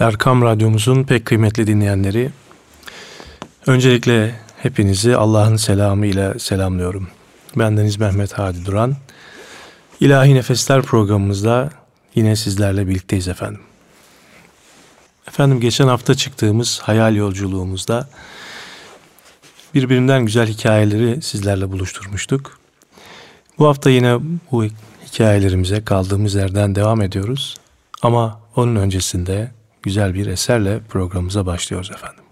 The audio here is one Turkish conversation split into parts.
Erkam Radyomuzun pek kıymetli dinleyenleri, öncelikle hepinizi Allah'ın selamı ile selamlıyorum. Bendeniz Mehmet Hadi Duran. İlahi Nefesler programımızda yine sizlerle birlikteyiz efendim. Efendim geçen hafta çıktığımız hayal yolculuğumuzda birbirinden güzel hikayeleri sizlerle buluşturmuştuk. Bu hafta yine bu hikayelerimize kaldığımız yerden devam ediyoruz. Ama onun öncesinde güzel bir eserle programımıza başlıyoruz efendim.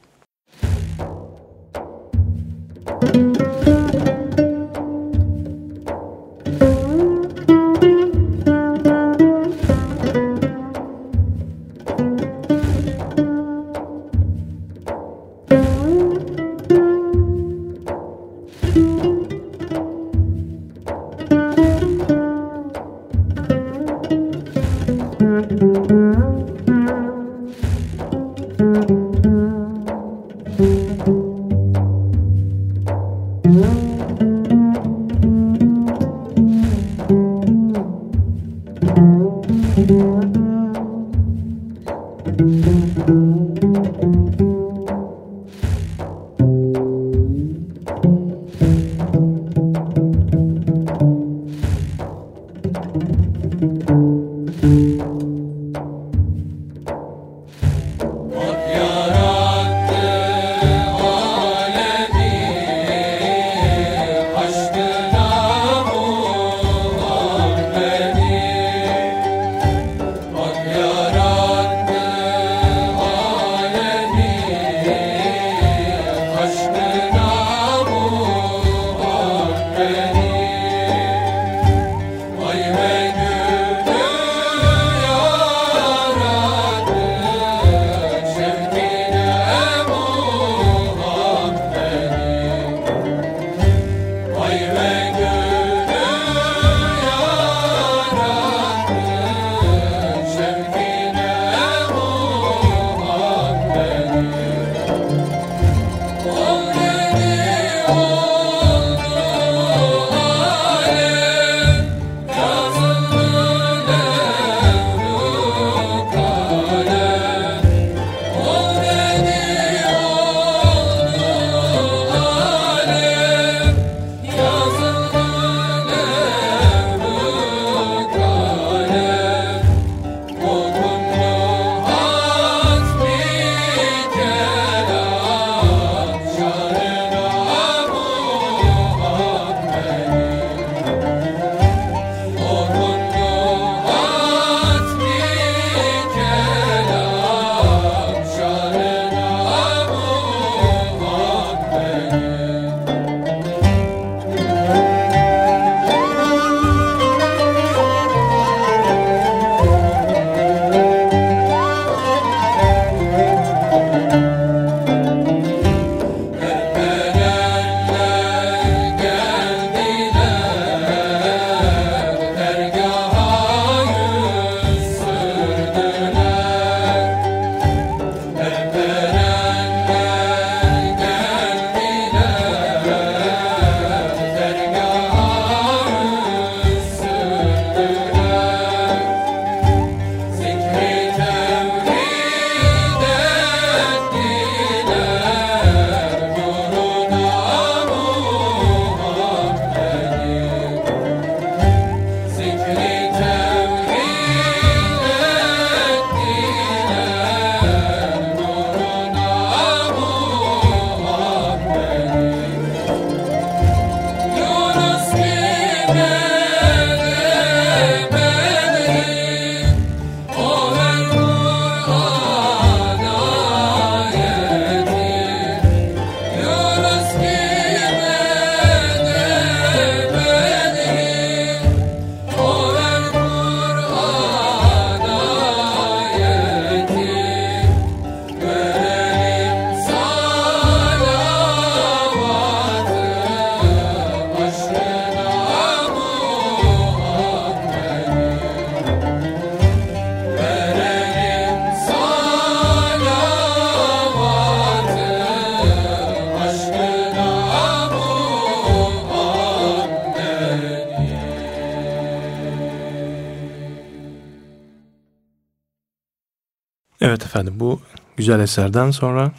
Güzel eserden sonra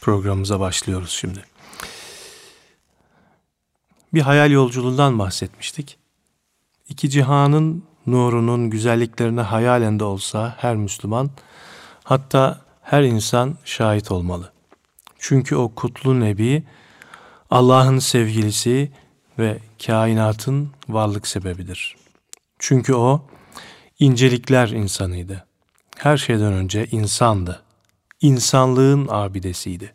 programımıza başlıyoruz şimdi. Bir hayal yolculuğundan bahsetmiştik. İki cihanın nurunun güzelliklerine hayalen de olsa her Müslüman hatta her insan şahit olmalı. Çünkü o kutlu nebi Allah'ın sevgilisi ve kainatın varlık sebebidir. Çünkü o incelikler insanıydı. Her şeyden önce insandı. İnsanlığın abidesiydi.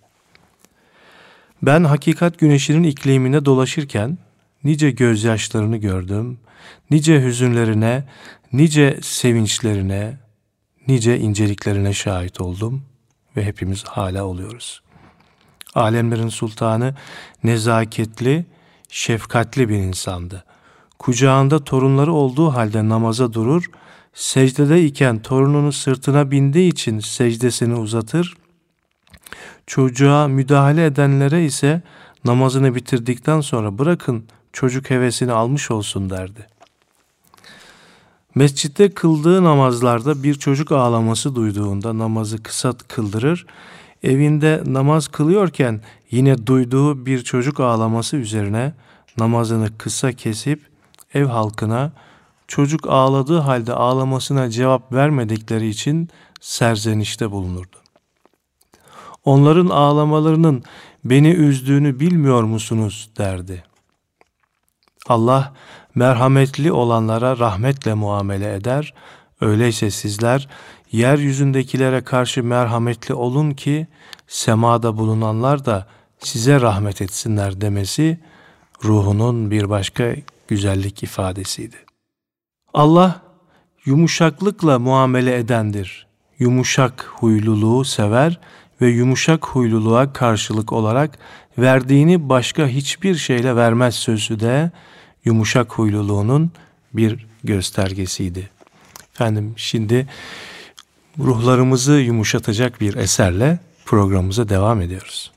Ben hakikat güneşinin iklimine dolaşırken nice gözyaşlarını gördüm, nice hüzünlerine, nice sevinçlerine, nice inceliklerine şahit oldum ve hepimiz hala oluyoruz. Alemlerin sultanı nezaketli, şefkatli bir insandı. Kucağında torunları olduğu halde namaza durur, secdede iken torununu sırtına bindiği için secdesini uzatır, çocuğa müdahale edenlere ise namazını bitirdikten sonra bırakın çocuk hevesini almış olsun derdi. Mescitte kıldığı namazlarda bir çocuk ağlaması duyduğunda namazı kısa kıldırır, evinde namaz kılıyorken yine duyduğu bir çocuk ağlaması üzerine namazını kısa kesip ev halkına çocuk ağladığı halde ağlamasına cevap vermedikleri için serzenişte bulunurdu. Onların ağlamalarının beni üzdüğünü bilmiyor musunuz derdi. Allah merhametli olanlara rahmetle muamele eder. Öyleyse sizler yeryüzündekilere karşı merhametli olun ki semada bulunanlar da size rahmet etsinler demesi ruhunun bir başka güzellik ifadesiydi. Allah yumuşaklıkla muamele edendir. Yumuşak huyluluğu sever ve yumuşak huyluluğa karşılık olarak verdiğini başka hiçbir şeyle vermez sözü de yumuşak huyluluğunun bir göstergesiydi. Efendim şimdi ruhlarımızı yumuşatacak bir eserle programımıza devam ediyoruz.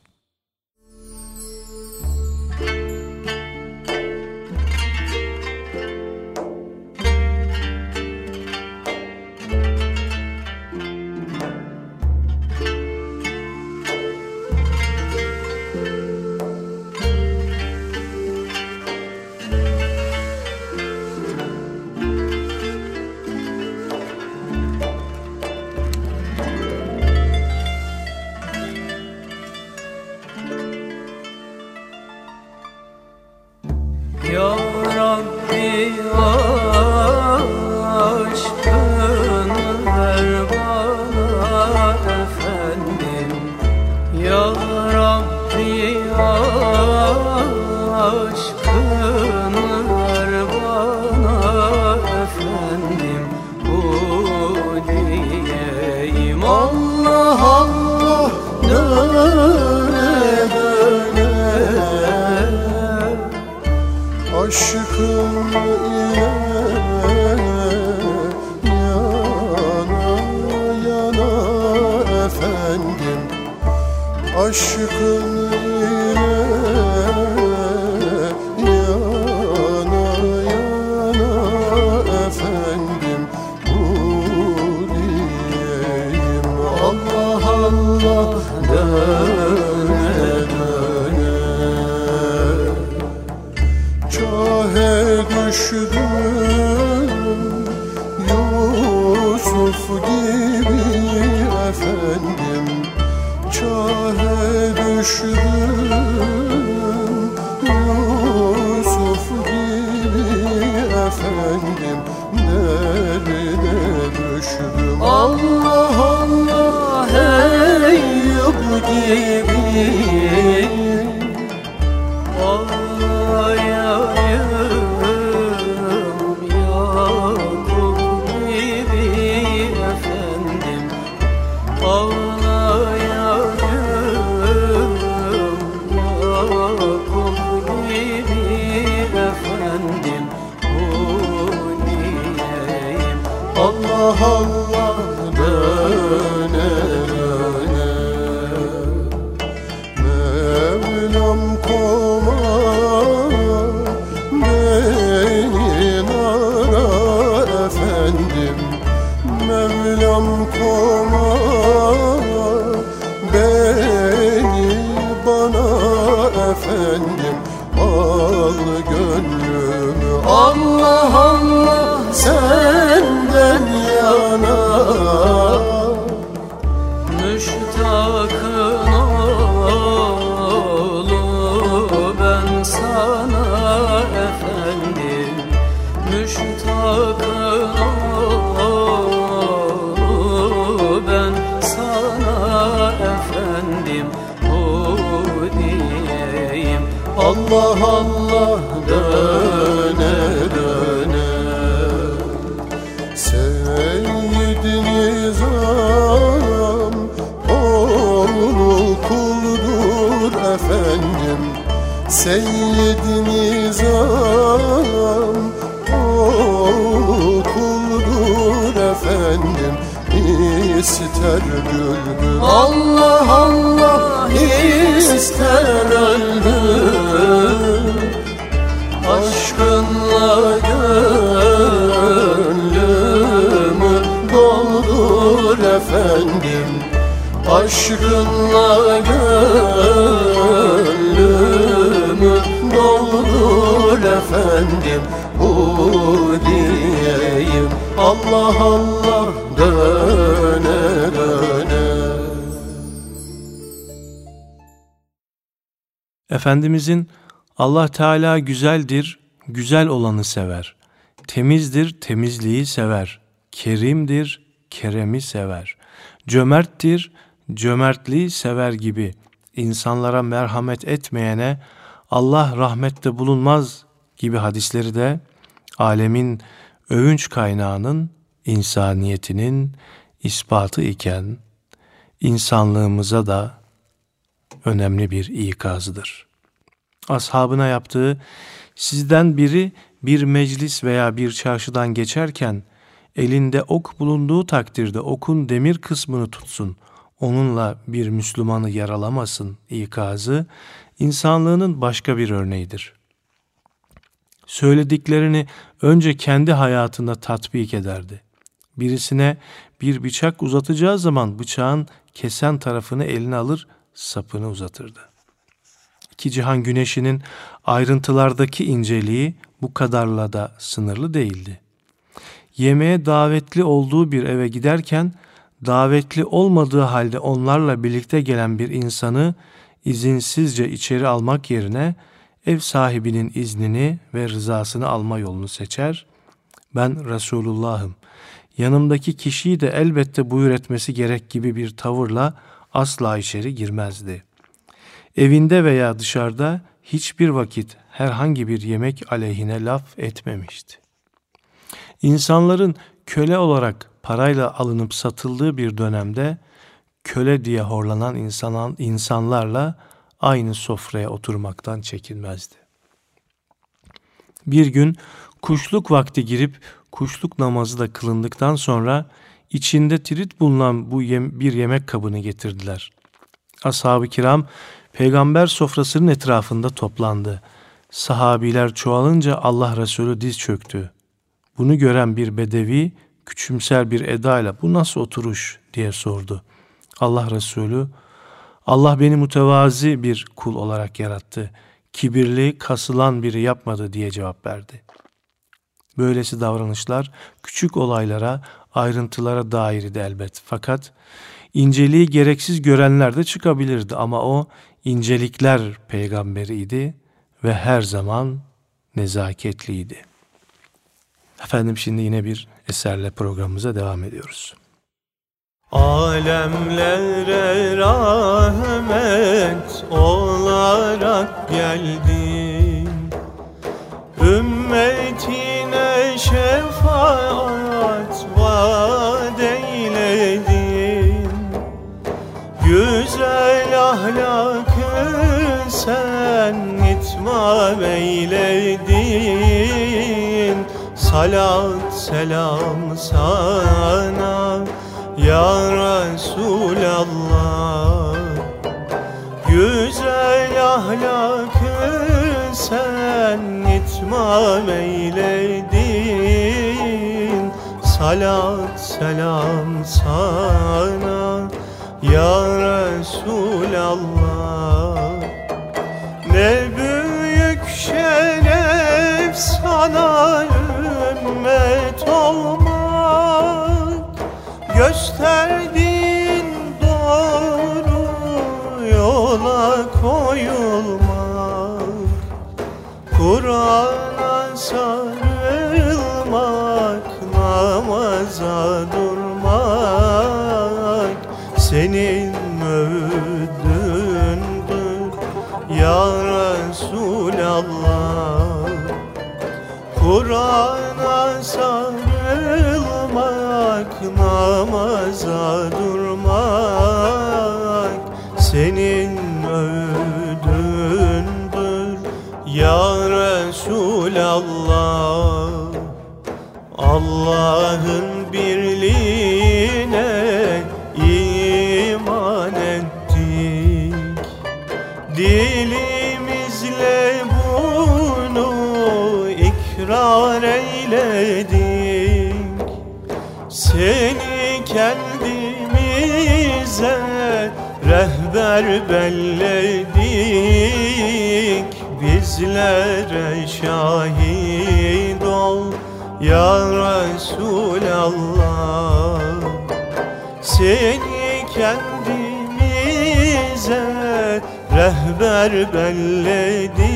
안녕. Augen Mevlam koma Seyyid Nizam oğlu efendim ister güldür Allah Allah ister öldür Aşkınla gönlümü doldur efendim. Aşkınla gönlümü efendim Bu diyeyim Allah Allah döne döne Efendimizin Allah Teala güzeldir, güzel olanı sever. Temizdir, temizliği sever. Kerimdir, keremi sever. Cömerttir, cömertliği sever gibi insanlara merhamet etmeyene Allah rahmette bulunmaz gibi hadisleri de alemin övünç kaynağının insaniyetinin ispatı iken insanlığımıza da önemli bir ikazıdır. Ashabına yaptığı sizden biri bir meclis veya bir çarşıdan geçerken elinde ok bulunduğu takdirde okun demir kısmını tutsun, onunla bir Müslümanı yaralamasın ikazı insanlığının başka bir örneğidir. Söylediklerini önce kendi hayatında tatbik ederdi. Birisine bir bıçak uzatacağı zaman bıçağın kesen tarafını eline alır, sapını uzatırdı. İki cihan güneşinin ayrıntılardaki inceliği bu kadarla da sınırlı değildi. Yemeğe davetli olduğu bir eve giderken davetli olmadığı halde onlarla birlikte gelen bir insanı izinsizce içeri almak yerine ev sahibinin iznini ve rızasını alma yolunu seçer. Ben Resulullah'ım. Yanımdaki kişiyi de elbette buyur etmesi gerek gibi bir tavırla asla içeri girmezdi. Evinde veya dışarıda hiçbir vakit herhangi bir yemek aleyhine laf etmemişti. İnsanların köle olarak parayla alınıp satıldığı bir dönemde köle diye horlanan insanlarla aynı sofraya oturmaktan çekinmezdi. Bir gün kuşluk vakti girip kuşluk namazı da kılındıktan sonra içinde tirit bulunan bu yem, bir yemek kabını getirdiler. Ashab-ı kiram peygamber sofrasının etrafında toplandı. Sahabiler çoğalınca Allah Resulü diz çöktü. Bunu gören bir bedevi küçümser bir edayla bu nasıl oturuş diye sordu. Allah Resulü Allah beni mütevazi bir kul olarak yarattı. Kibirli, kasılan biri yapmadı diye cevap verdi. Böylesi davranışlar küçük olaylara, ayrıntılara dairdi elbet. Fakat inceliği gereksiz görenler de çıkabilirdi ama o incelikler peygamberiydi ve her zaman nezaketliydi. Efendim şimdi yine bir eserle programımıza devam ediyoruz. Alemlere rahmet olarak geldin. Ümmetine şefaat vaat eyledin. Güzel ahlakı sen itmam eyledin. Salat selam sana ya Resulallah Güzel ahlakı sen itmam eyledin. Salat selam sana Ya Resulallah. Ne büyük şeref sana ümmet olmak Gösterdin doğru yola koyulmak Kur'an'a sarılmak Namaza durmak. Senin övdündür ya Resulallah. Kur'an'a sarılmak namaza durmak senin övdündür ya Resulallah Allah'ın birliğine iman ettik. Dilimizle bunu ikrar eyledik Seni kendimize rehber belledik. Bizlere şahit ol ya Resulallah. Seni kendimize rehber belledik.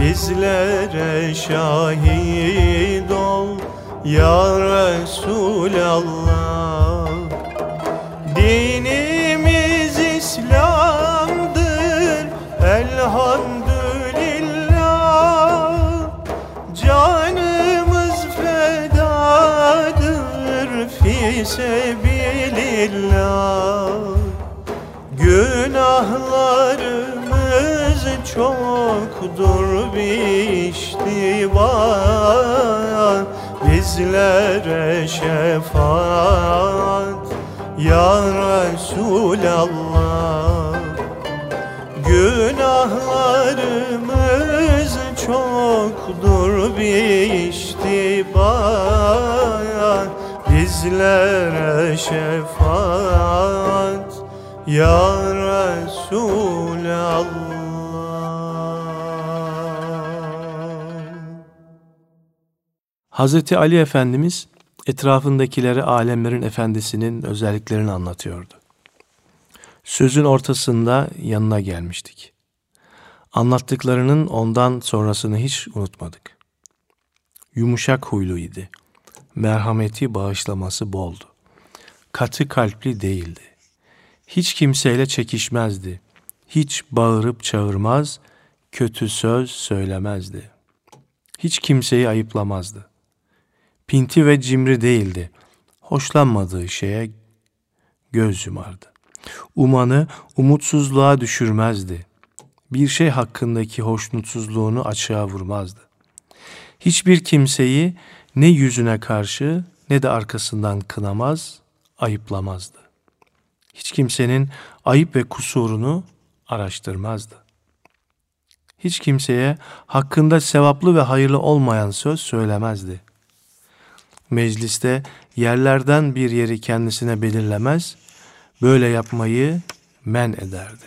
Bizlere şahit ya Resulallah Dinimiz İslam'dır elhamdülillah. Canımız fedadır fi sebilillah. Günahlarımız çoktur biştibar Bizlere şefaat ya Resulallah. Günahlarımız çoktur biştibar Bizlere şefaat ya Resulallah Hazreti Ali Efendimiz etrafındakileri alemlerin efendisinin özelliklerini anlatıyordu. Sözün ortasında yanına gelmiştik. Anlattıklarının ondan sonrasını hiç unutmadık. Yumuşak huyluydu. Merhameti bağışlaması boldu. Katı kalpli değildi. Hiç kimseyle çekişmezdi. Hiç bağırıp çağırmaz, kötü söz söylemezdi. Hiç kimseyi ayıplamazdı. Pinti ve cimri değildi. Hoşlanmadığı şeye göz yumardı. Umanı umutsuzluğa düşürmezdi. Bir şey hakkındaki hoşnutsuzluğunu açığa vurmazdı. Hiçbir kimseyi ne yüzüne karşı ne de arkasından kınamaz, ayıplamazdı. Hiç kimsenin ayıp ve kusurunu araştırmazdı. Hiç kimseye hakkında sevaplı ve hayırlı olmayan söz söylemezdi. Mecliste yerlerden bir yeri kendisine belirlemez, böyle yapmayı men ederdi.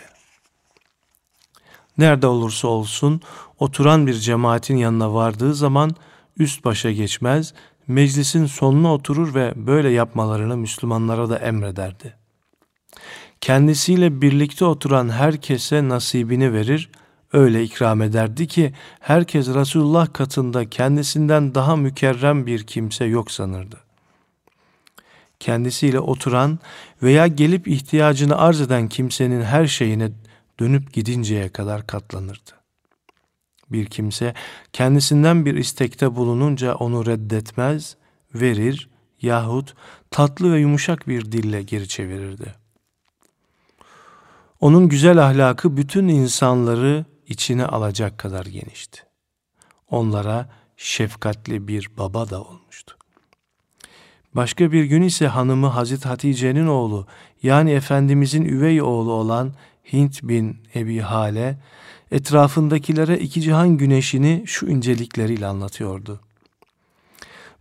Nerede olursa olsun oturan bir cemaatin yanına vardığı zaman üst başa geçmez, meclisin sonuna oturur ve böyle yapmalarını Müslümanlara da emrederdi. Kendisiyle birlikte oturan herkese nasibini verir, öyle ikram ederdi ki herkes Resulullah katında kendisinden daha mükerrem bir kimse yok sanırdı. Kendisiyle oturan veya gelip ihtiyacını arz eden kimsenin her şeyine dönüp gidinceye kadar katlanırdı. Bir kimse kendisinden bir istekte bulununca onu reddetmez, verir yahut tatlı ve yumuşak bir dille geri çevirirdi. Onun güzel ahlakı bütün insanları içine alacak kadar genişti. Onlara şefkatli bir baba da olmuştu. Başka bir gün ise hanımı Hazreti Hatice'nin oğlu yani Efendimizin üvey oğlu olan Hint bin Ebi Hale etrafındakilere iki cihan güneşini şu incelikleriyle anlatıyordu.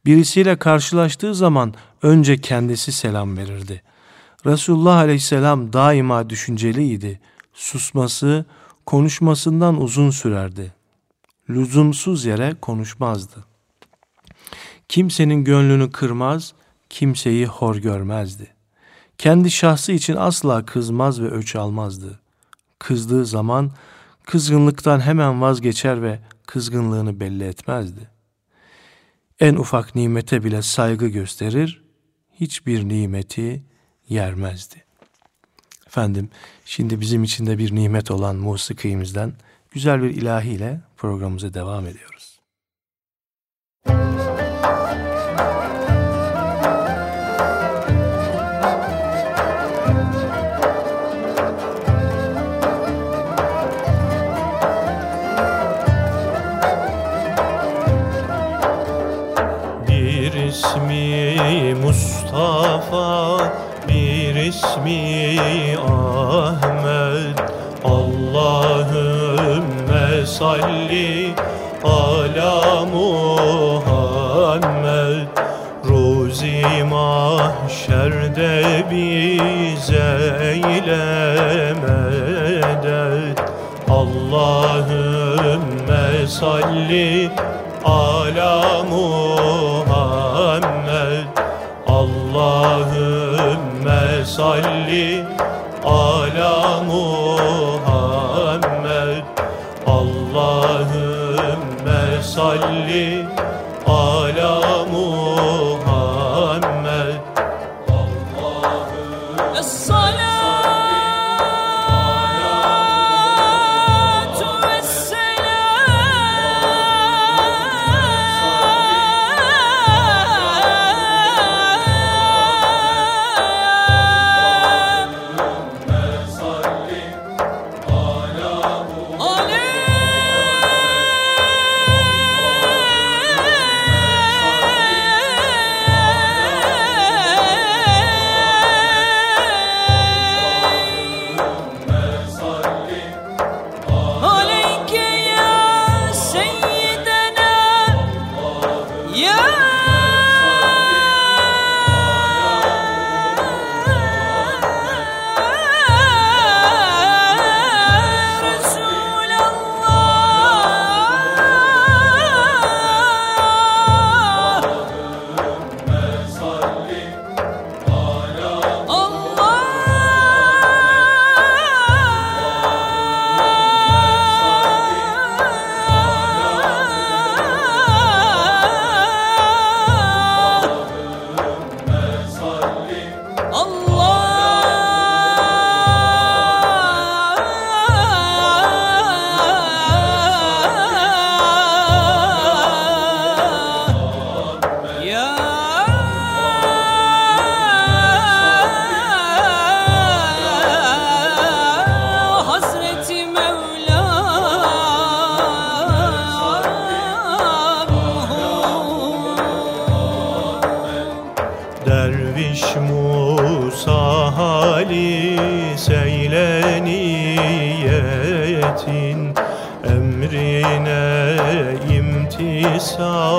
Birisiyle karşılaştığı zaman önce kendisi selam verirdi. Resulullah aleyhisselam daima düşünceliydi. Susması, konuşmasından uzun sürerdi. Lüzumsuz yere konuşmazdı. Kimsenin gönlünü kırmaz, kimseyi hor görmezdi. Kendi şahsı için asla kızmaz ve öç almazdı. Kızdığı zaman kızgınlıktan hemen vazgeçer ve kızgınlığını belli etmezdi. En ufak nimete bile saygı gösterir, hiçbir nimeti yermezdi. Efendim şimdi bizim için de bir nimet olan musikimizden güzel bir ilahiyle programımıza devam ediyoruz. Bir ismi Mustafa ismi Ahmet Allahümme salli ala Muhammed. Ruzi mahşerde bize eyle medet Allahümme salli ala Muhammed salli ala Muhammed So.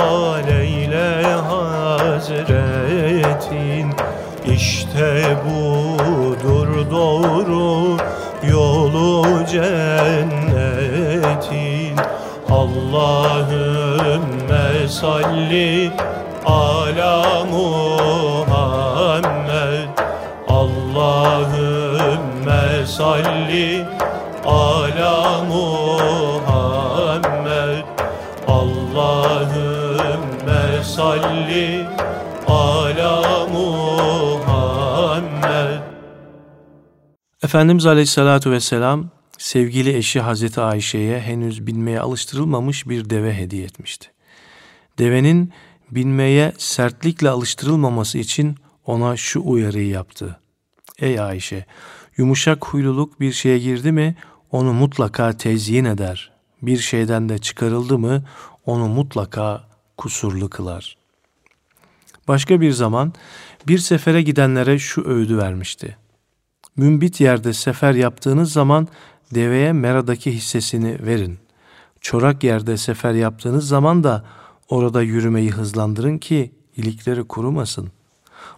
Efendimiz Aleyhisselatü Vesselam sevgili eşi Hazreti Ayşe'ye henüz binmeye alıştırılmamış bir deve hediye etmişti. Devenin binmeye sertlikle alıştırılmaması için ona şu uyarıyı yaptı. Ey Ayşe, yumuşak huyluluk bir şeye girdi mi onu mutlaka tezyin eder. Bir şeyden de çıkarıldı mı onu mutlaka kusurlu kılar. Başka bir zaman bir sefere gidenlere şu öğüdü vermişti. Mümbit yerde sefer yaptığınız zaman deveye meradaki hissesini verin. Çorak yerde sefer yaptığınız zaman da orada yürümeyi hızlandırın ki ilikleri kurumasın.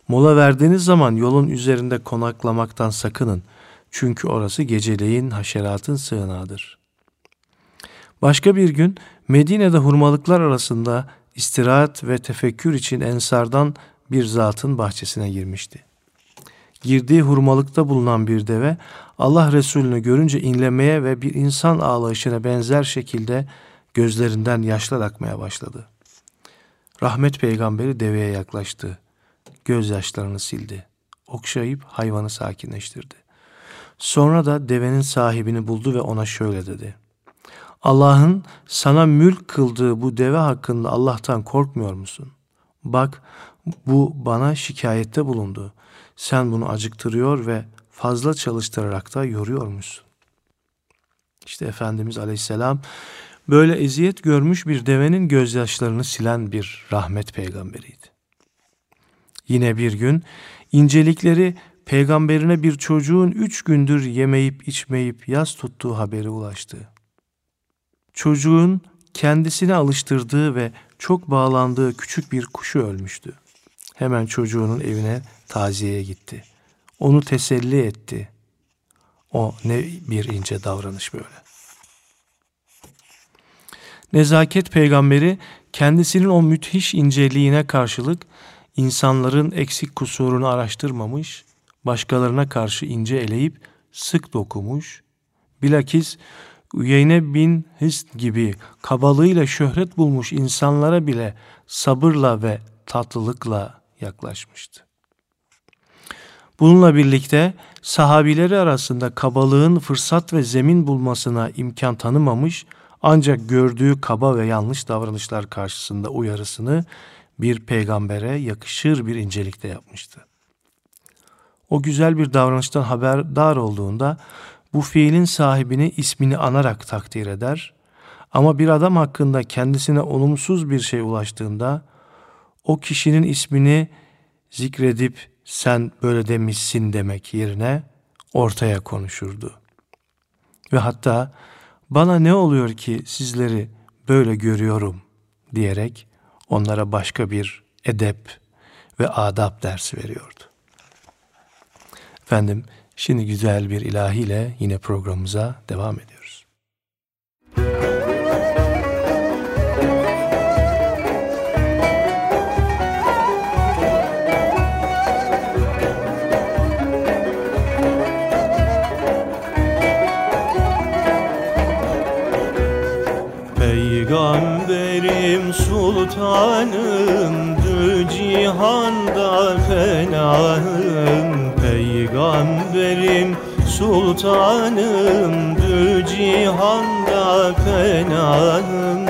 Mola verdiğiniz zaman yolun üzerinde konaklamaktan sakının. Çünkü orası geceleyin haşeratın sığınağıdır. Başka bir gün Medine'de hurmalıklar arasında istirahat ve tefekkür için ensardan bir zatın bahçesine girmişti. Girdiği hurmalıkta bulunan bir deve Allah Resulü'nü görünce inlemeye ve bir insan ağlayışına benzer şekilde gözlerinden yaşlar akmaya başladı. Rahmet peygamberi deveye yaklaştı. Gözyaşlarını sildi. okşayıp hayvanı sakinleştirdi. Sonra da devenin sahibini buldu ve ona şöyle dedi. Allah'ın sana mülk kıldığı bu deve hakkında Allah'tan korkmuyor musun? Bak bu bana şikayette bulundu. Sen bunu acıktırıyor ve fazla çalıştırarak da yoruyormuşsun. İşte Efendimiz Aleyhisselam böyle eziyet görmüş bir devenin gözyaşlarını silen bir rahmet peygamberiydi. Yine bir gün incelikleri peygamberine bir çocuğun üç gündür yemeyip içmeyip yas tuttuğu haberi ulaştı. Çocuğun kendisine alıştırdığı ve çok bağlandığı küçük bir kuşu ölmüştü. Hemen çocuğunun evine taziyeye gitti. Onu teselli etti. O ne bir ince davranış böyle. Nezaket peygamberi kendisinin o müthiş inceliğine karşılık insanların eksik kusurunu araştırmamış, başkalarına karşı ince eleyip sık dokumuş, bilakis Üyeyne bin Hist gibi kabalığıyla şöhret bulmuş insanlara bile sabırla ve tatlılıkla yaklaşmıştı. Bununla birlikte sahabileri arasında kabalığın fırsat ve zemin bulmasına imkan tanımamış ancak gördüğü kaba ve yanlış davranışlar karşısında uyarısını bir peygambere yakışır bir incelikte yapmıştı. O güzel bir davranıştan haberdar olduğunda bu fiilin sahibini ismini anarak takdir eder ama bir adam hakkında kendisine olumsuz bir şey ulaştığında o kişinin ismini zikredip sen böyle demişsin demek yerine ortaya konuşurdu. Ve hatta bana ne oluyor ki sizleri böyle görüyorum diyerek onlara başka bir edep ve adab dersi veriyordu. Efendim şimdi güzel bir ilahiyle yine programımıza devam ediyoruz. Sultanım Dü cihanda fenahım Peygamberim sultanım Dü cihanda fenahım.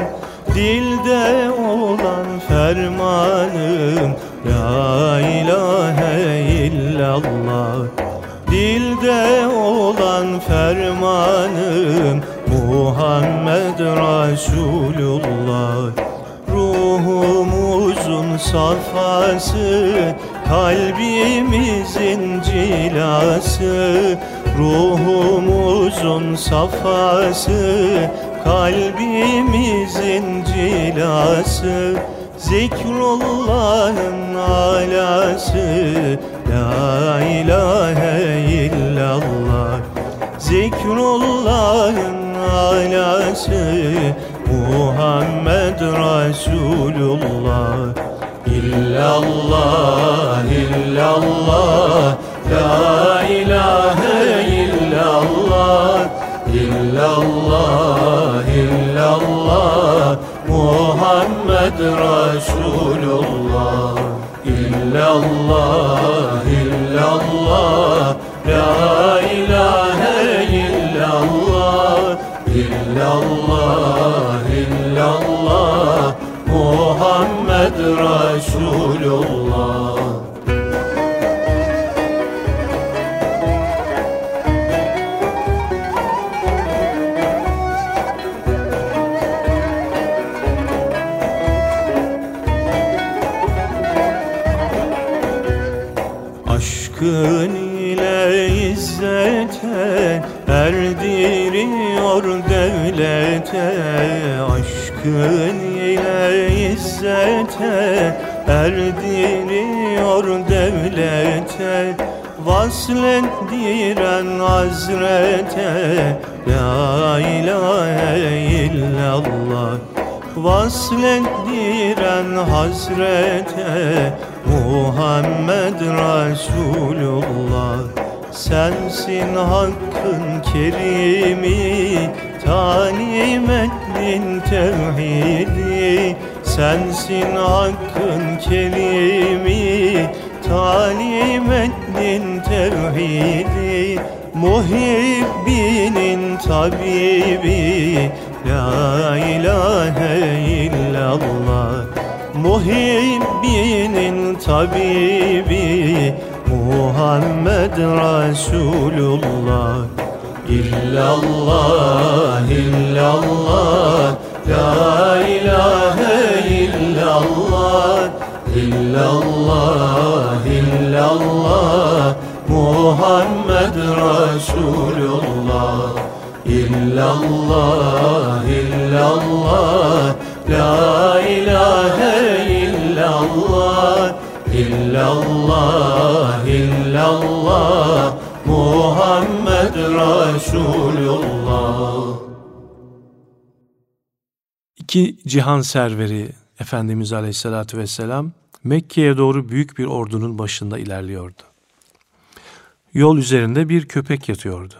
Dilde olan fermanım La ilahe illallah. Dilde olan fermanım Muhammed Resulullah safası Kalbimizin cilası Ruhumuzun safası Kalbimizin cilası Zikrullah'ın alası La ilahe illallah. Zikrullah'ın alası Muhammed Resulullah İllallah, illallah La ilahe illallah İllallah, illallah Muhammed Resulullah İllallah, illallah La ilahe illallah İllallah, Resulullah Aşkın ile izzete erdiriyor devlete. Aşkın ile izzete erdiriyor devlete Vaslettiren hazrete. La ilahe illallah Vaslettiren hazrete. Muhammed Resulullah Sensin hakkın kerimi Talim ettin tevhidi Sensin hakkın kerimi Talim ettin tevhidi. Muhibbinin tabibi La ilahe illallah. Muhibbinin tabibi Muhammed Resulullah İllallah, illallah La ilahe illallah İllallah, illallah Muhammed Resulullah. İllallah, illallah La ilahe illallah İllallah, illallah Muhammed Resulullah İki cihan serveri Efendimiz Aleyhisselatü Vesselam Mekke'ye doğru büyük bir ordunun başında ilerliyordu. Yol üzerinde bir köpek yatıyordu.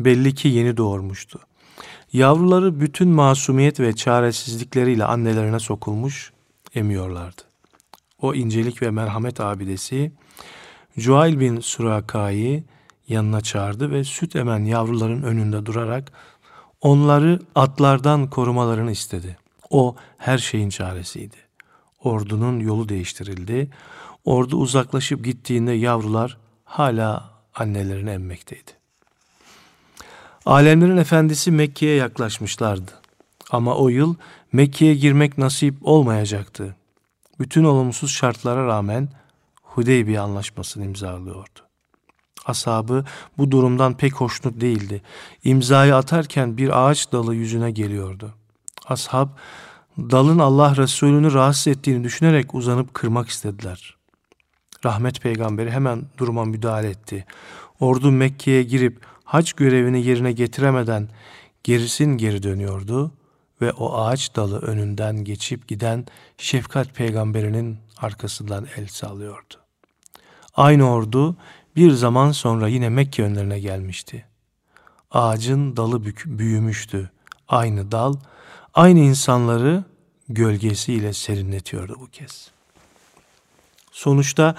Belli ki yeni doğurmuştu. Yavruları bütün masumiyet ve çaresizlikleriyle annelerine sokulmuş, emiyorlardı. O incelik ve merhamet abidesi Cuayl bin Suraka'yı yanına çağırdı ve süt emen yavruların önünde durarak onları atlardan korumalarını istedi. O her şeyin çaresiydi. Ordunun yolu değiştirildi. Ordu uzaklaşıp gittiğinde yavrular hala annelerini emmekteydi. Alemlerin efendisi Mekke'ye yaklaşmışlardı. Ama o yıl Mekke'ye girmek nasip olmayacaktı. Bütün olumsuz şartlara rağmen Hudeybiye anlaşmasını imzalıyordu. Ashabı bu durumdan pek hoşnut değildi. İmzayı atarken bir ağaç dalı yüzüne geliyordu. Ashab dalın Allah Resulü'nü rahatsız ettiğini düşünerek uzanıp kırmak istediler. Rahmet peygamberi hemen duruma müdahale etti. Ordu Mekke'ye girip hac görevini yerine getiremeden gerisin geri dönüyordu ve o ağaç dalı önünden geçip giden şefkat peygamberinin arkasından el sallıyordu. Aynı ordu bir zaman sonra yine Mekke önlerine gelmişti. Ağacın dalı büyümüştü. Aynı dal, aynı insanları gölgesiyle serinletiyordu bu kez. Sonuçta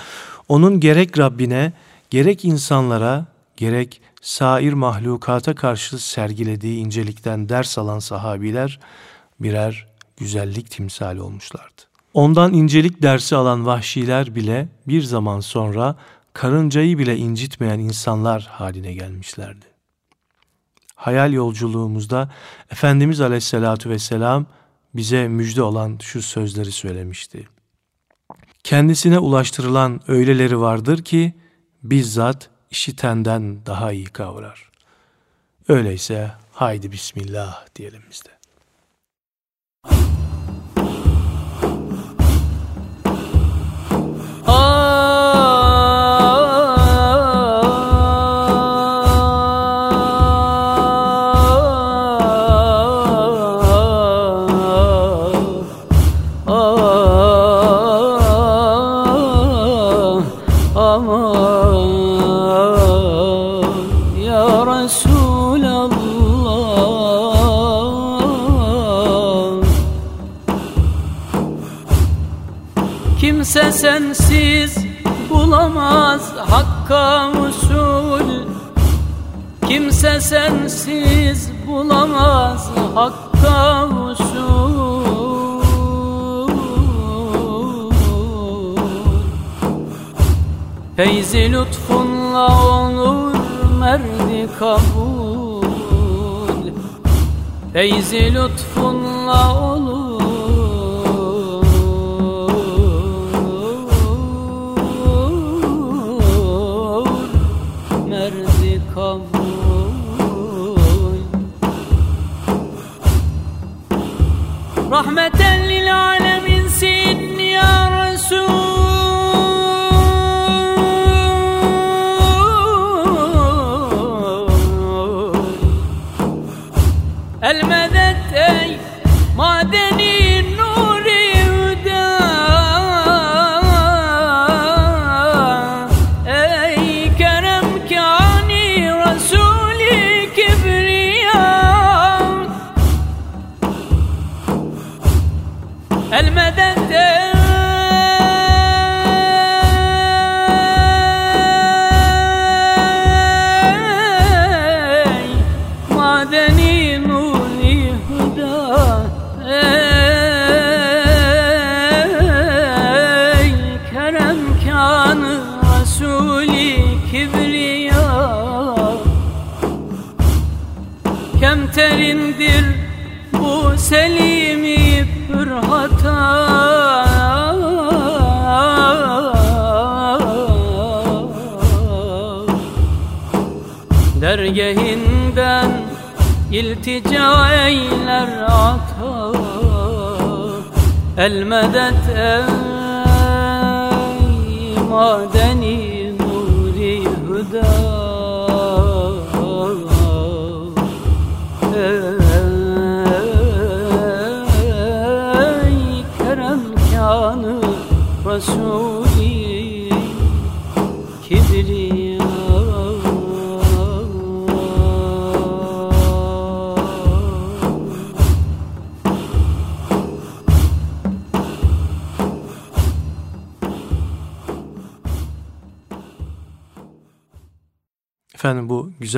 onun gerek Rabbine, gerek insanlara, gerek sair mahlukata karşı sergilediği incelikten ders alan sahabiler birer güzellik timsali olmuşlardı. Ondan incelik dersi alan vahşiler bile bir zaman sonra karıncayı bile incitmeyen insanlar haline gelmişlerdi. Hayal yolculuğumuzda Efendimiz Aleyhisselatü Vesselam bize müjde olan şu sözleri söylemişti. Kendisine ulaştırılan öyleleri vardır ki bizzat işitenden daha iyi kavrar. Öyleyse haydi Bismillah diyelim biz de. Bulamaz hakka usul Feyzi lütfunla olur merdi kabul. Feyzi lütfunla olur رحمة للعالمين.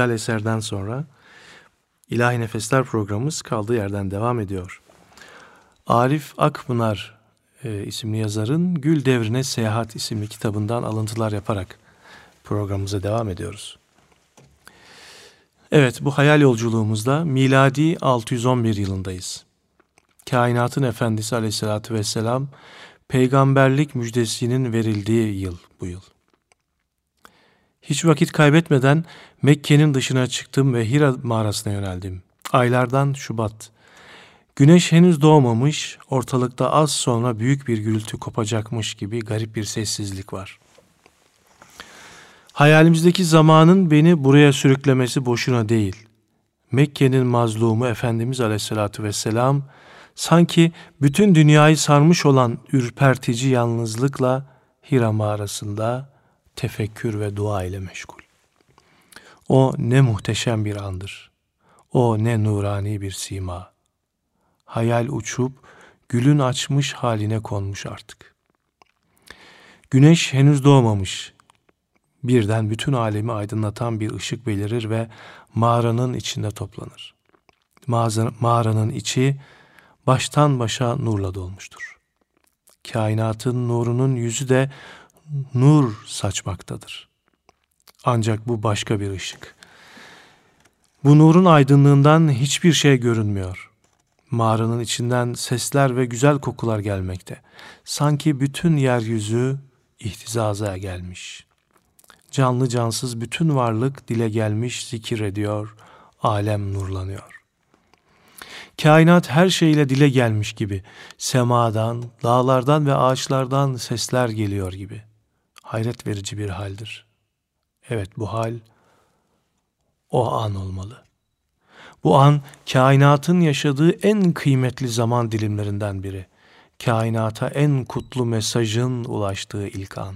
Güzel eserden sonra İlahi Nefesler programımız kaldığı yerden devam ediyor. Arif Akpınar e, isimli yazarın Gül Devrine Seyahat isimli kitabından alıntılar yaparak programımıza devam ediyoruz. Evet bu hayal yolculuğumuzda miladi 611 yılındayız. Kainatın Efendisi Aleyhisselatü Vesselam peygamberlik müjdesinin verildiği yıl bu yıl. Hiç vakit kaybetmeden Mekke'nin dışına çıktım ve Hira mağarasına yöneldim. Aylardan Şubat. Güneş henüz doğmamış, ortalıkta az sonra büyük bir gürültü kopacakmış gibi garip bir sessizlik var. Hayalimizdeki zamanın beni buraya sürüklemesi boşuna değil. Mekke'nin mazlumu Efendimiz Aleyhisselatü Vesselam sanki bütün dünyayı sarmış olan ürpertici yalnızlıkla Hira mağarasında tefekkür ve dua ile meşgul. O ne muhteşem bir andır. O ne nurani bir sima. Hayal uçup gülün açmış haline konmuş artık. Güneş henüz doğmamış. Birden bütün alemi aydınlatan bir ışık belirir ve mağaranın içinde toplanır. Mağaranın içi baştan başa nurla dolmuştur. Kainatın nurunun yüzü de nur saçmaktadır. Ancak bu başka bir ışık. Bu nurun aydınlığından hiçbir şey görünmüyor. Mağaranın içinden sesler ve güzel kokular gelmekte. Sanki bütün yeryüzü ihtizaza gelmiş. Canlı cansız bütün varlık dile gelmiş zikir ediyor, alem nurlanıyor. Kainat her şeyle dile gelmiş gibi, semadan, dağlardan ve ağaçlardan sesler geliyor gibi.'' Hayret verici bir haldir. Evet bu hal o an olmalı. Bu an kainatın yaşadığı en kıymetli zaman dilimlerinden biri. Kainata en kutlu mesajın ulaştığı ilk an.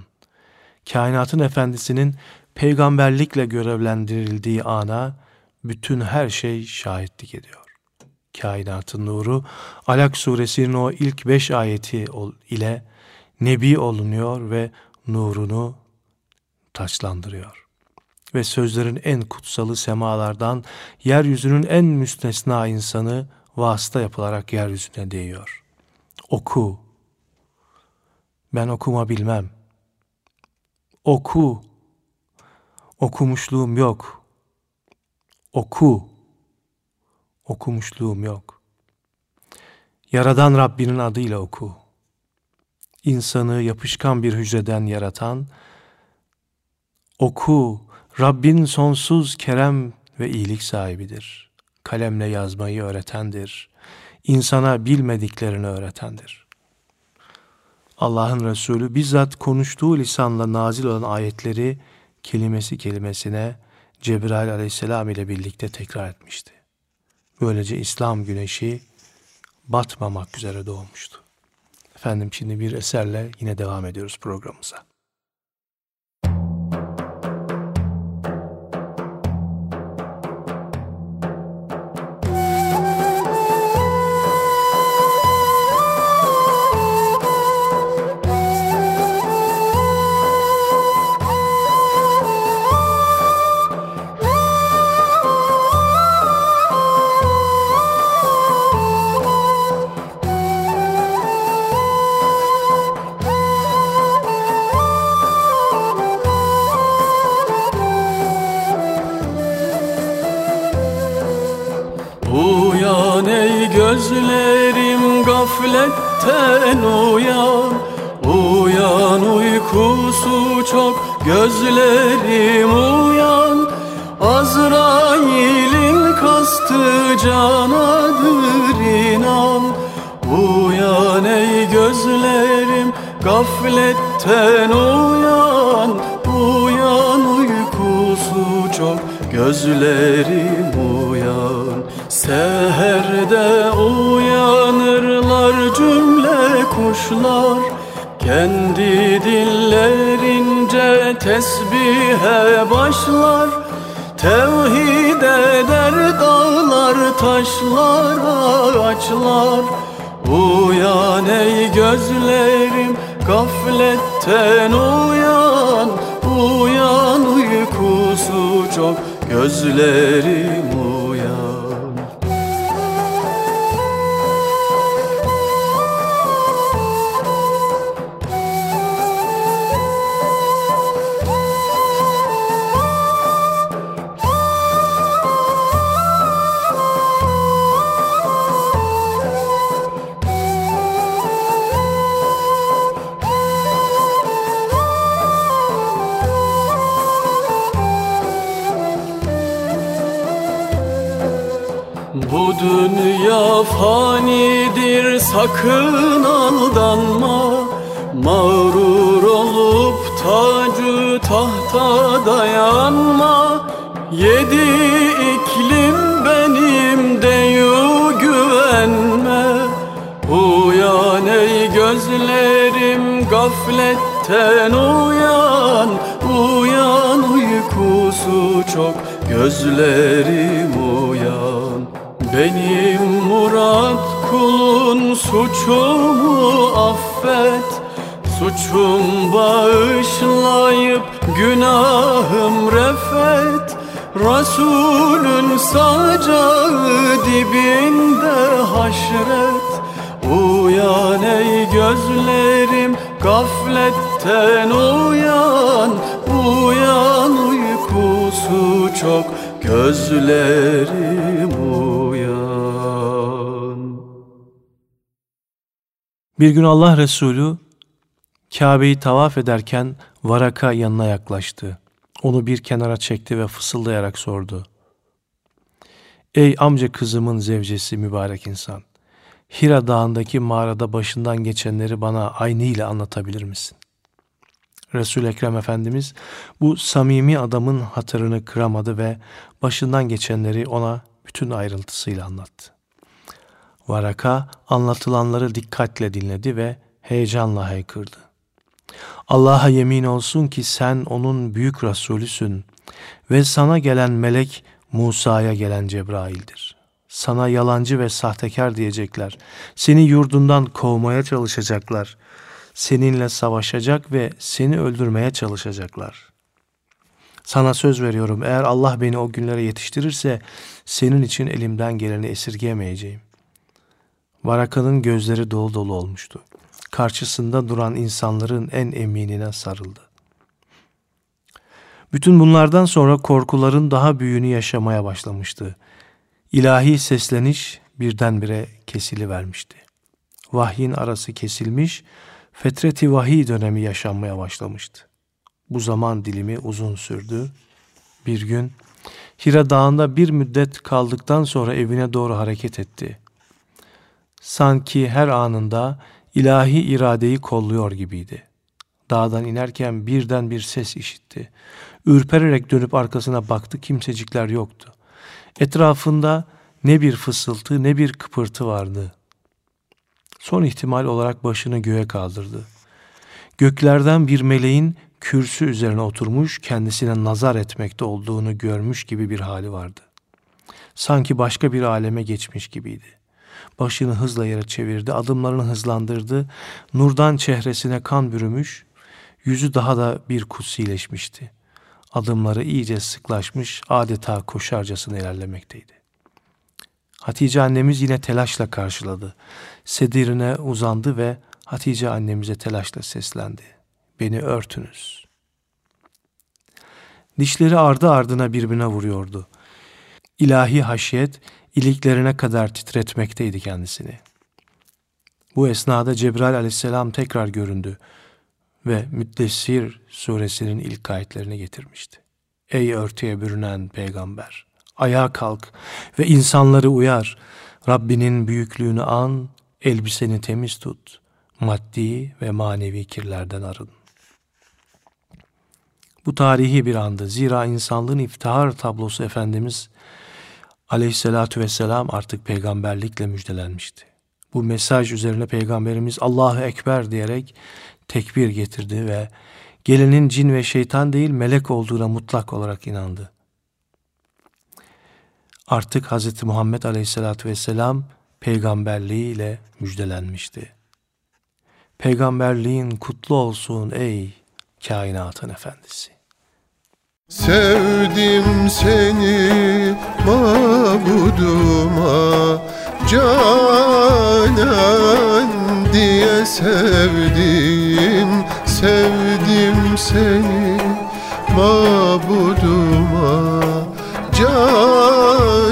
Kainatın efendisinin peygamberlikle görevlendirildiği ana bütün her şey şahitlik ediyor. Kainatın nuru Alak suresinin o ilk beş ayeti ile nebi olunuyor ve nurunu taçlandırıyor. Ve sözlerin en kutsalı semalardan yeryüzünün en müstesna insanı vasıta yapılarak yeryüzüne değiyor. Oku. Ben okuma bilmem. Oku. Okumuşluğum yok. Oku. Okumuşluğum yok. Yaradan Rabbinin adıyla oku insanı yapışkan bir hücreden yaratan, oku, Rabbin sonsuz kerem ve iyilik sahibidir. Kalemle yazmayı öğretendir. İnsana bilmediklerini öğretendir. Allah'ın Resulü bizzat konuştuğu lisanla nazil olan ayetleri kelimesi kelimesine Cebrail aleyhisselam ile birlikte tekrar etmişti. Böylece İslam güneşi batmamak üzere doğmuştu. Efendim şimdi bir eserle yine devam ediyoruz programımıza. Gözlerim gafletten uyan Uyan uykusu çok gözlerim uyan. Azrail'in kastı canadır inan. Uyan ey gözlerim gafletten uyan. Uyan uykusu çok gözlerim uyan. Seherde Kendi dillerince tesbihe başlar Tevhid eder dağlar, taşlar, ağaçlar. Uyan ey gözlerim gafletten uyan Uyan uykusu çok. Gözlerim gafletten uyan Uyan uykusu çok gözlerim uyan Bir gün Allah Resulü Kabe'yi tavaf ederken Varaka yanına yaklaştı. Onu bir kenara çekti ve fısıldayarak sordu. Ey amca kızımın zevcesi mübarek insan! Hira dağındaki mağarada başından geçenleri bana aynıyla anlatabilir misin? resul Ekrem Efendimiz bu samimi adamın hatırını kıramadı ve başından geçenleri ona bütün ayrıntısıyla anlattı. Varaka anlatılanları dikkatle dinledi ve heyecanla haykırdı. Allah'a yemin olsun ki sen onun büyük Resulüsün ve sana gelen melek Musa'ya gelen Cebrail'dir. Sana yalancı ve sahtekar diyecekler. Seni yurdundan kovmaya çalışacaklar. Seninle savaşacak ve seni öldürmeye çalışacaklar. Sana söz veriyorum eğer Allah beni o günlere yetiştirirse senin için elimden geleni esirgeyemeyeceğim. Varaka'nın gözleri dolu dolu olmuştu. Karşısında duran insanların en eminine sarıldı. Bütün bunlardan sonra korkuların daha büyüğünü yaşamaya başlamıştı. İlahi sesleniş birdenbire kesili vermişti. Vahyin arası kesilmiş, fetreti vahiy dönemi yaşanmaya başlamıştı. Bu zaman dilimi uzun sürdü. Bir gün Hira Dağı'nda bir müddet kaldıktan sonra evine doğru hareket etti. Sanki her anında ilahi iradeyi kolluyor gibiydi. Dağdan inerken birden bir ses işitti. Ürpererek dönüp arkasına baktı kimsecikler yoktu. Etrafında ne bir fısıltı ne bir kıpırtı vardı. Son ihtimal olarak başını göğe kaldırdı. Göklerden bir meleğin kürsü üzerine oturmuş kendisine nazar etmekte olduğunu görmüş gibi bir hali vardı. Sanki başka bir aleme geçmiş gibiydi. Başını hızla yere çevirdi, adımlarını hızlandırdı. Nurdan çehresine kan bürümüş, yüzü daha da bir kutsileşmişti. Adımları iyice sıklaşmış, adeta koşarcasına ilerlemekteydi. Hatice annemiz yine telaşla karşıladı. Sedirine uzandı ve Hatice annemize telaşla seslendi. Beni örtünüz. Dişleri ardı ardına birbirine vuruyordu. ilahi haşiyet iliklerine kadar titretmekteydi kendisini. Bu esnada Cebrail aleyhisselam tekrar göründü ve Müddessir suresinin ilk ayetlerini getirmişti. Ey örtüye bürünen peygamber! Ayağa kalk ve insanları uyar. Rabbinin büyüklüğünü an, elbiseni temiz tut. Maddi ve manevi kirlerden arın. Bu tarihi bir andı. Zira insanlığın iftihar tablosu Efendimiz aleyhissalatü vesselam artık peygamberlikle müjdelenmişti. Bu mesaj üzerine Peygamberimiz Allahu Ekber diyerek tekbir getirdi ve gelenin cin ve şeytan değil melek olduğuna mutlak olarak inandı. Artık Hz. Muhammed Aleyhisselatü Vesselam peygamberliğiyle müjdelenmişti. Peygamberliğin kutlu olsun ey kainatın efendisi. Sevdim seni mabuduma Canan diye sevdim Sevdim seni mabuduma Canan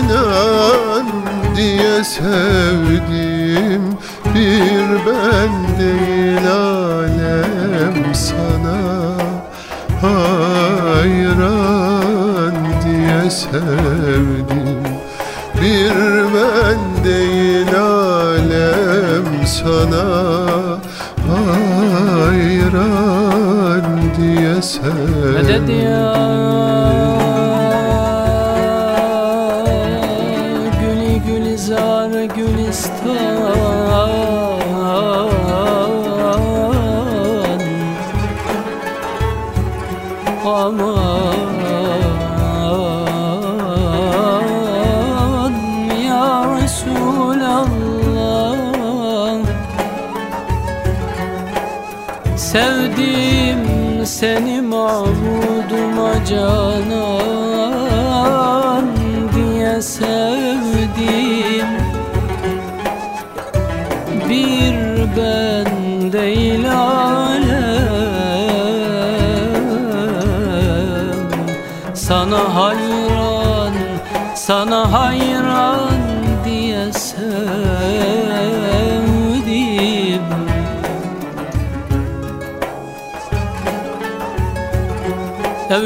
diye sevdim. Bir ben değil alem sana hayran diye sevdim. Bir ben sana hayran diye sevdim Medet ya canan diye sevdim. Bir ben değil alem. Sana hayran, sana hayran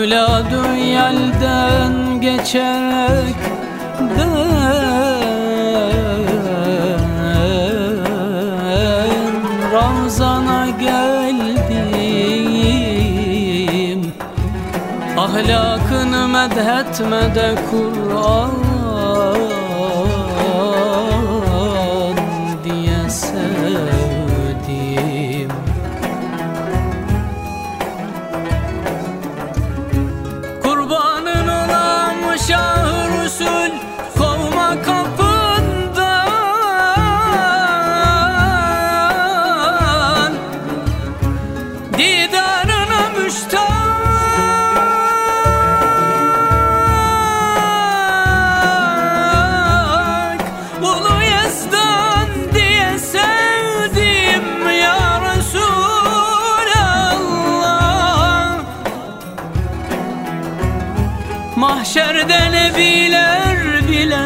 Evladı yelden geçerek ben Ravzana geldim. Ahlakını medhetmede Kur'an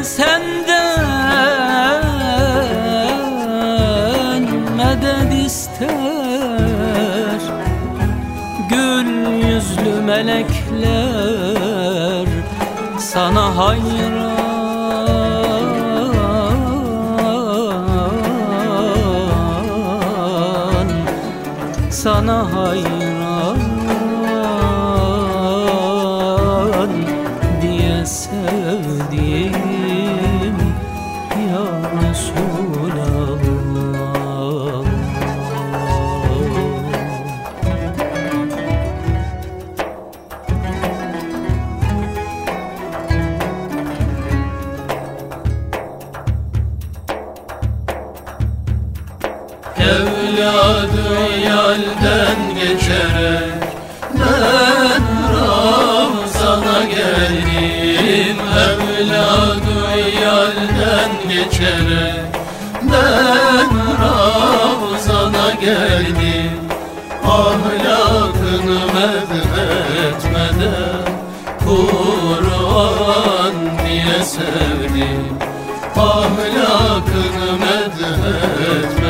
senden medet ister. Gül yüzlü melekler sana hayran sevdim Ahlakını medhetmeden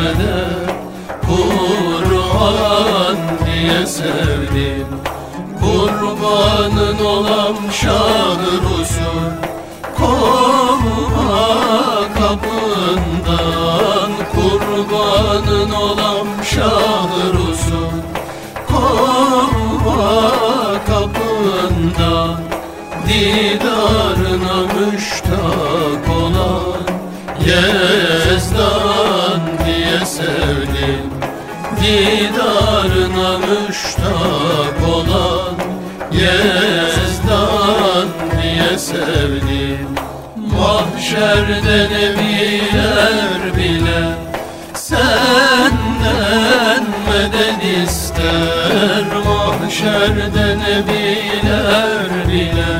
Kur'an diye sevdim Kurbanın olam şah Resul Kovma kapından Kurbanın olam şah Resul Kovma kapından Didarına Didarına müştak olan Yezdan diye sevdim. Mahşerde nebiler bile Senden medet ister. Mahşerde nebiler bile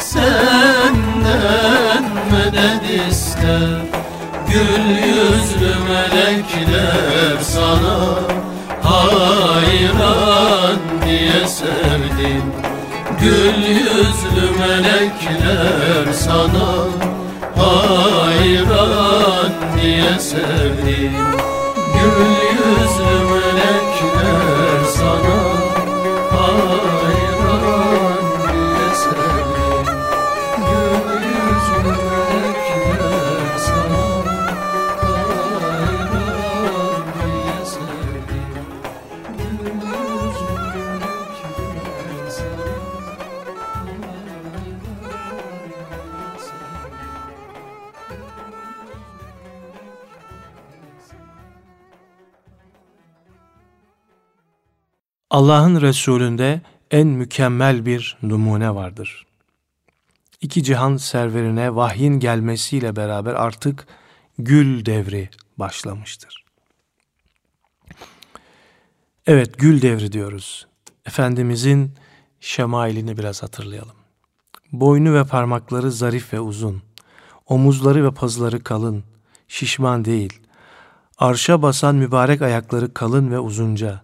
Senden medet ister Gül yüzlü melekler sana hayran diye sevdim. Gül yüzlü melekler sana hayran diye sevdim. Gül yüzlü melekler sana Allah'ın Resulü'nde en mükemmel bir numune vardır. İki cihan serverine vahyin gelmesiyle beraber artık gül devri başlamıştır. Evet gül devri diyoruz. Efendimizin şemailini biraz hatırlayalım. Boynu ve parmakları zarif ve uzun. Omuzları ve pazıları kalın, şişman değil. Arşa basan mübarek ayakları kalın ve uzunca.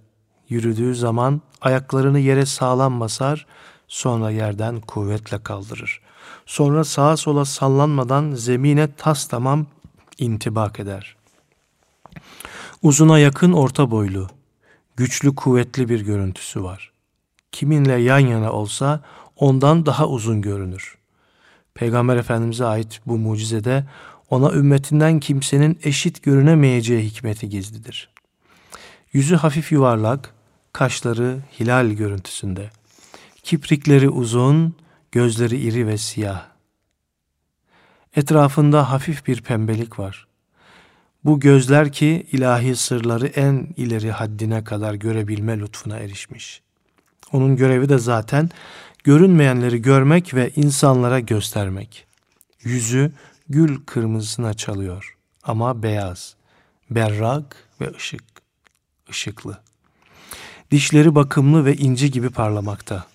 Yürüdüğü zaman ayaklarını yere sağlam basar, sonra yerden kuvvetle kaldırır. Sonra sağa sola sallanmadan zemine tas tamam intibak eder. Uzuna yakın orta boylu, güçlü kuvvetli bir görüntüsü var. Kiminle yan yana olsa ondan daha uzun görünür. Peygamber Efendimiz'e ait bu mucizede ona ümmetinden kimsenin eşit görünemeyeceği hikmeti gizlidir. Yüzü hafif yuvarlak, kaşları hilal görüntüsünde. Kiprikleri uzun, gözleri iri ve siyah. Etrafında hafif bir pembelik var. Bu gözler ki ilahi sırları en ileri haddine kadar görebilme lütfuna erişmiş. Onun görevi de zaten görünmeyenleri görmek ve insanlara göstermek. Yüzü gül kırmızısına çalıyor ama beyaz, berrak ve ışık, ışıklı. Dişleri bakımlı ve inci gibi parlamakta.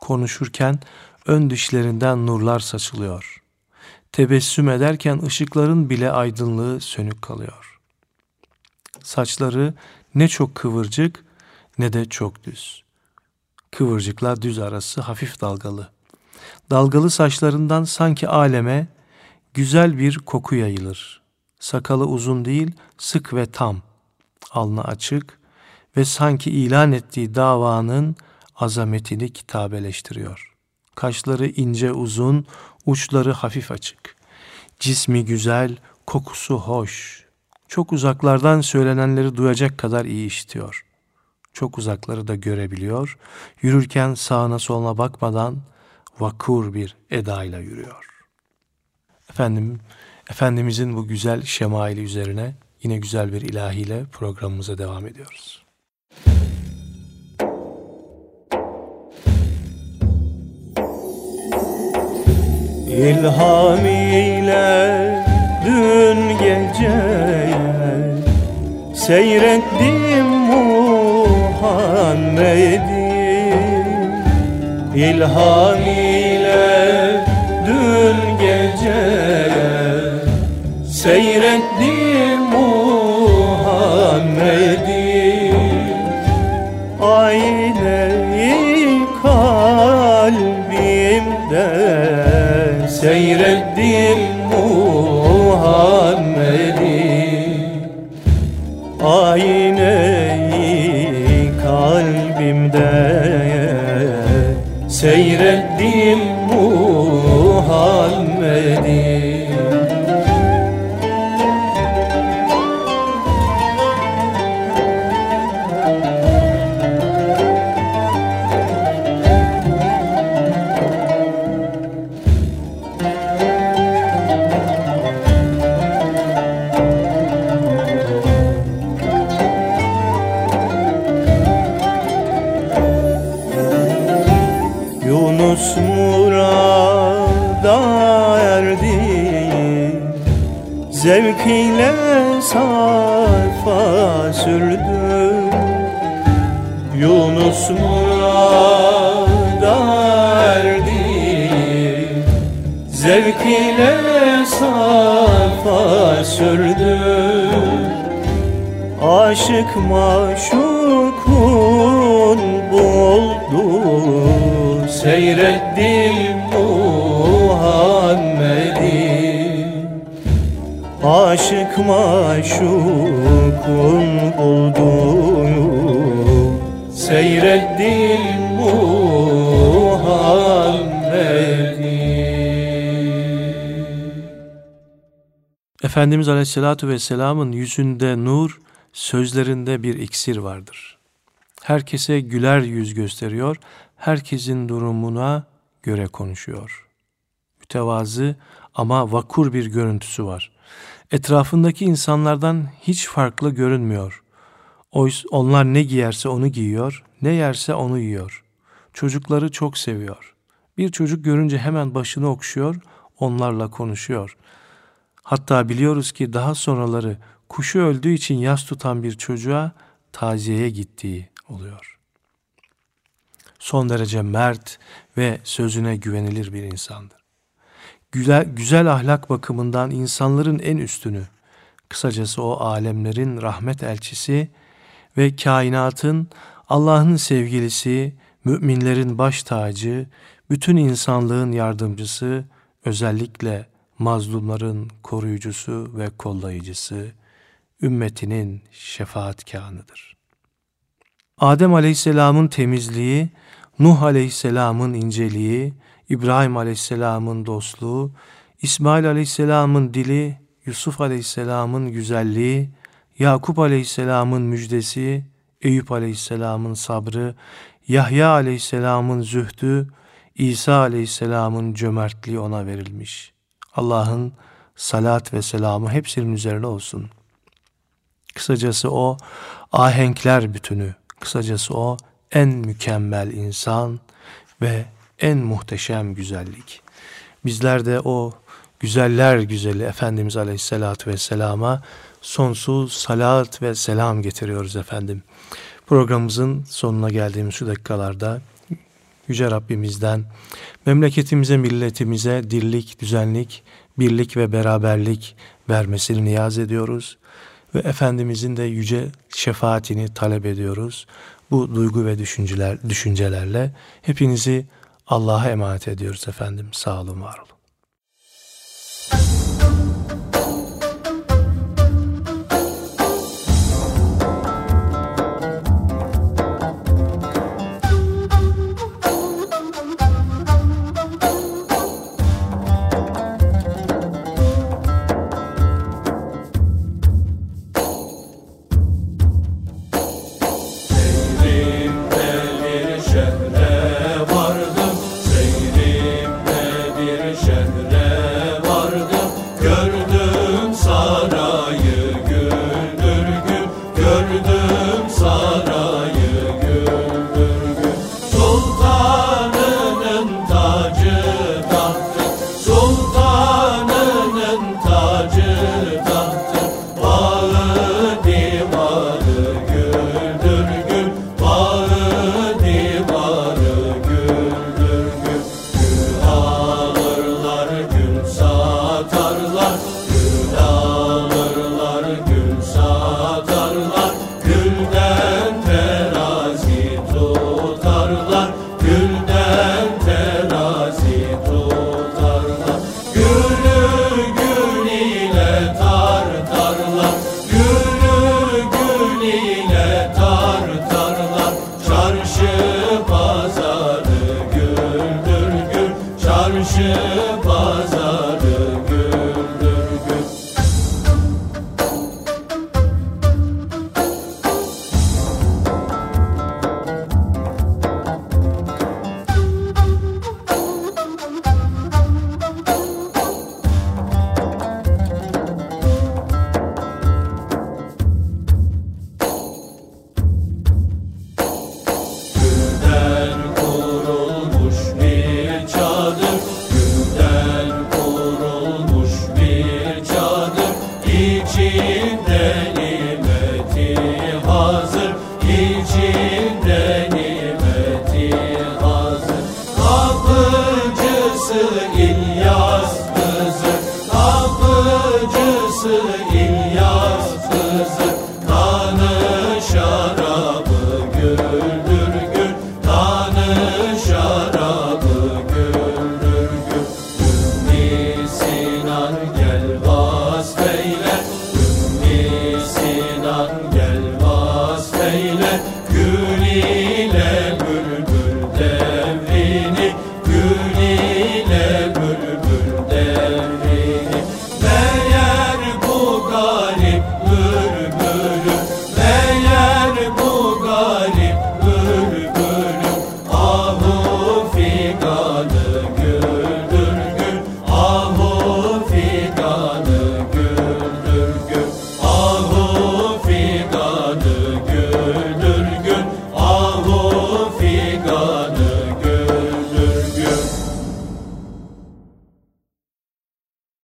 Konuşurken ön dişlerinden nurlar saçılıyor. Tebessüm ederken ışıkların bile aydınlığı sönük kalıyor. Saçları ne çok kıvırcık ne de çok düz. Kıvırcıkla düz arası hafif dalgalı. Dalgalı saçlarından sanki aleme güzel bir koku yayılır. Sakalı uzun değil, sık ve tam. Alnı açık ve sanki ilan ettiği davanın azametini kitabeleştiriyor. Kaşları ince uzun, uçları hafif açık. Cismi güzel, kokusu hoş. Çok uzaklardan söylenenleri duyacak kadar iyi işitiyor. Çok uzakları da görebiliyor. Yürürken sağına soluna bakmadan vakur bir edayla yürüyor. Efendim, Efendimizin bu güzel şemaili üzerine yine güzel bir ilahiyle programımıza devam ediyoruz. İlham ile dün gece seyrettim Muhammed'i. İlham ile dün gece Seyrettim Muhammed'i Ayneyi kalbimde. Seyrettim Zevk ile sarfa sürdü. Yunus murada erdi. Zevk ile sarfa sürdü. Aşık maşukun buldu. Seyrettim Aşık maşukun buldu Seyrettim Muhammed'i Efendimiz Aleyhisselatü Vesselam'ın yüzünde nur, sözlerinde bir iksir vardır. Herkese güler yüz gösteriyor, herkesin durumuna göre konuşuyor. Mütevazı ama vakur bir görüntüsü var. Etrafındaki insanlardan hiç farklı görünmüyor. Oysa onlar ne giyerse onu giyiyor, ne yerse onu yiyor. Çocukları çok seviyor. Bir çocuk görünce hemen başını okşuyor, onlarla konuşuyor. Hatta biliyoruz ki daha sonraları kuşu öldüğü için yas tutan bir çocuğa taziyeye gittiği oluyor. Son derece mert ve sözüne güvenilir bir insandır. Güzel, güzel ahlak bakımından insanların en üstünü, kısacası o alemlerin rahmet elçisi ve kainatın Allah'ın sevgilisi, müminlerin baş tacı, bütün insanlığın yardımcısı, özellikle mazlumların koruyucusu ve kollayıcısı, ümmetinin şefaatkanıdır. Adem Aleyhisselam'ın temizliği, Nuh Aleyhisselam'ın inceliği, İbrahim Aleyhisselam'ın dostluğu, İsmail Aleyhisselam'ın dili, Yusuf Aleyhisselam'ın güzelliği, Yakup Aleyhisselam'ın müjdesi, Eyüp Aleyhisselam'ın sabrı, Yahya Aleyhisselam'ın zühdü, İsa Aleyhisselam'ın cömertliği ona verilmiş. Allah'ın salat ve selamı hepsinin üzerine olsun. Kısacası o ahenkler bütünü, kısacası o en mükemmel insan ve en muhteşem güzellik. Bizler de o güzeller güzeli Efendimiz Aleyhisselatü Vesselam'a sonsuz salat ve selam getiriyoruz efendim. Programımızın sonuna geldiğimiz şu dakikalarda Yüce Rabbimizden memleketimize, milletimize dirlik, düzenlik, birlik ve beraberlik vermesini niyaz ediyoruz. Ve Efendimizin de yüce şefaatini talep ediyoruz. Bu duygu ve düşünceler, düşüncelerle hepinizi Allah'a emanet ediyoruz efendim. Sağ olun, var olun. Allah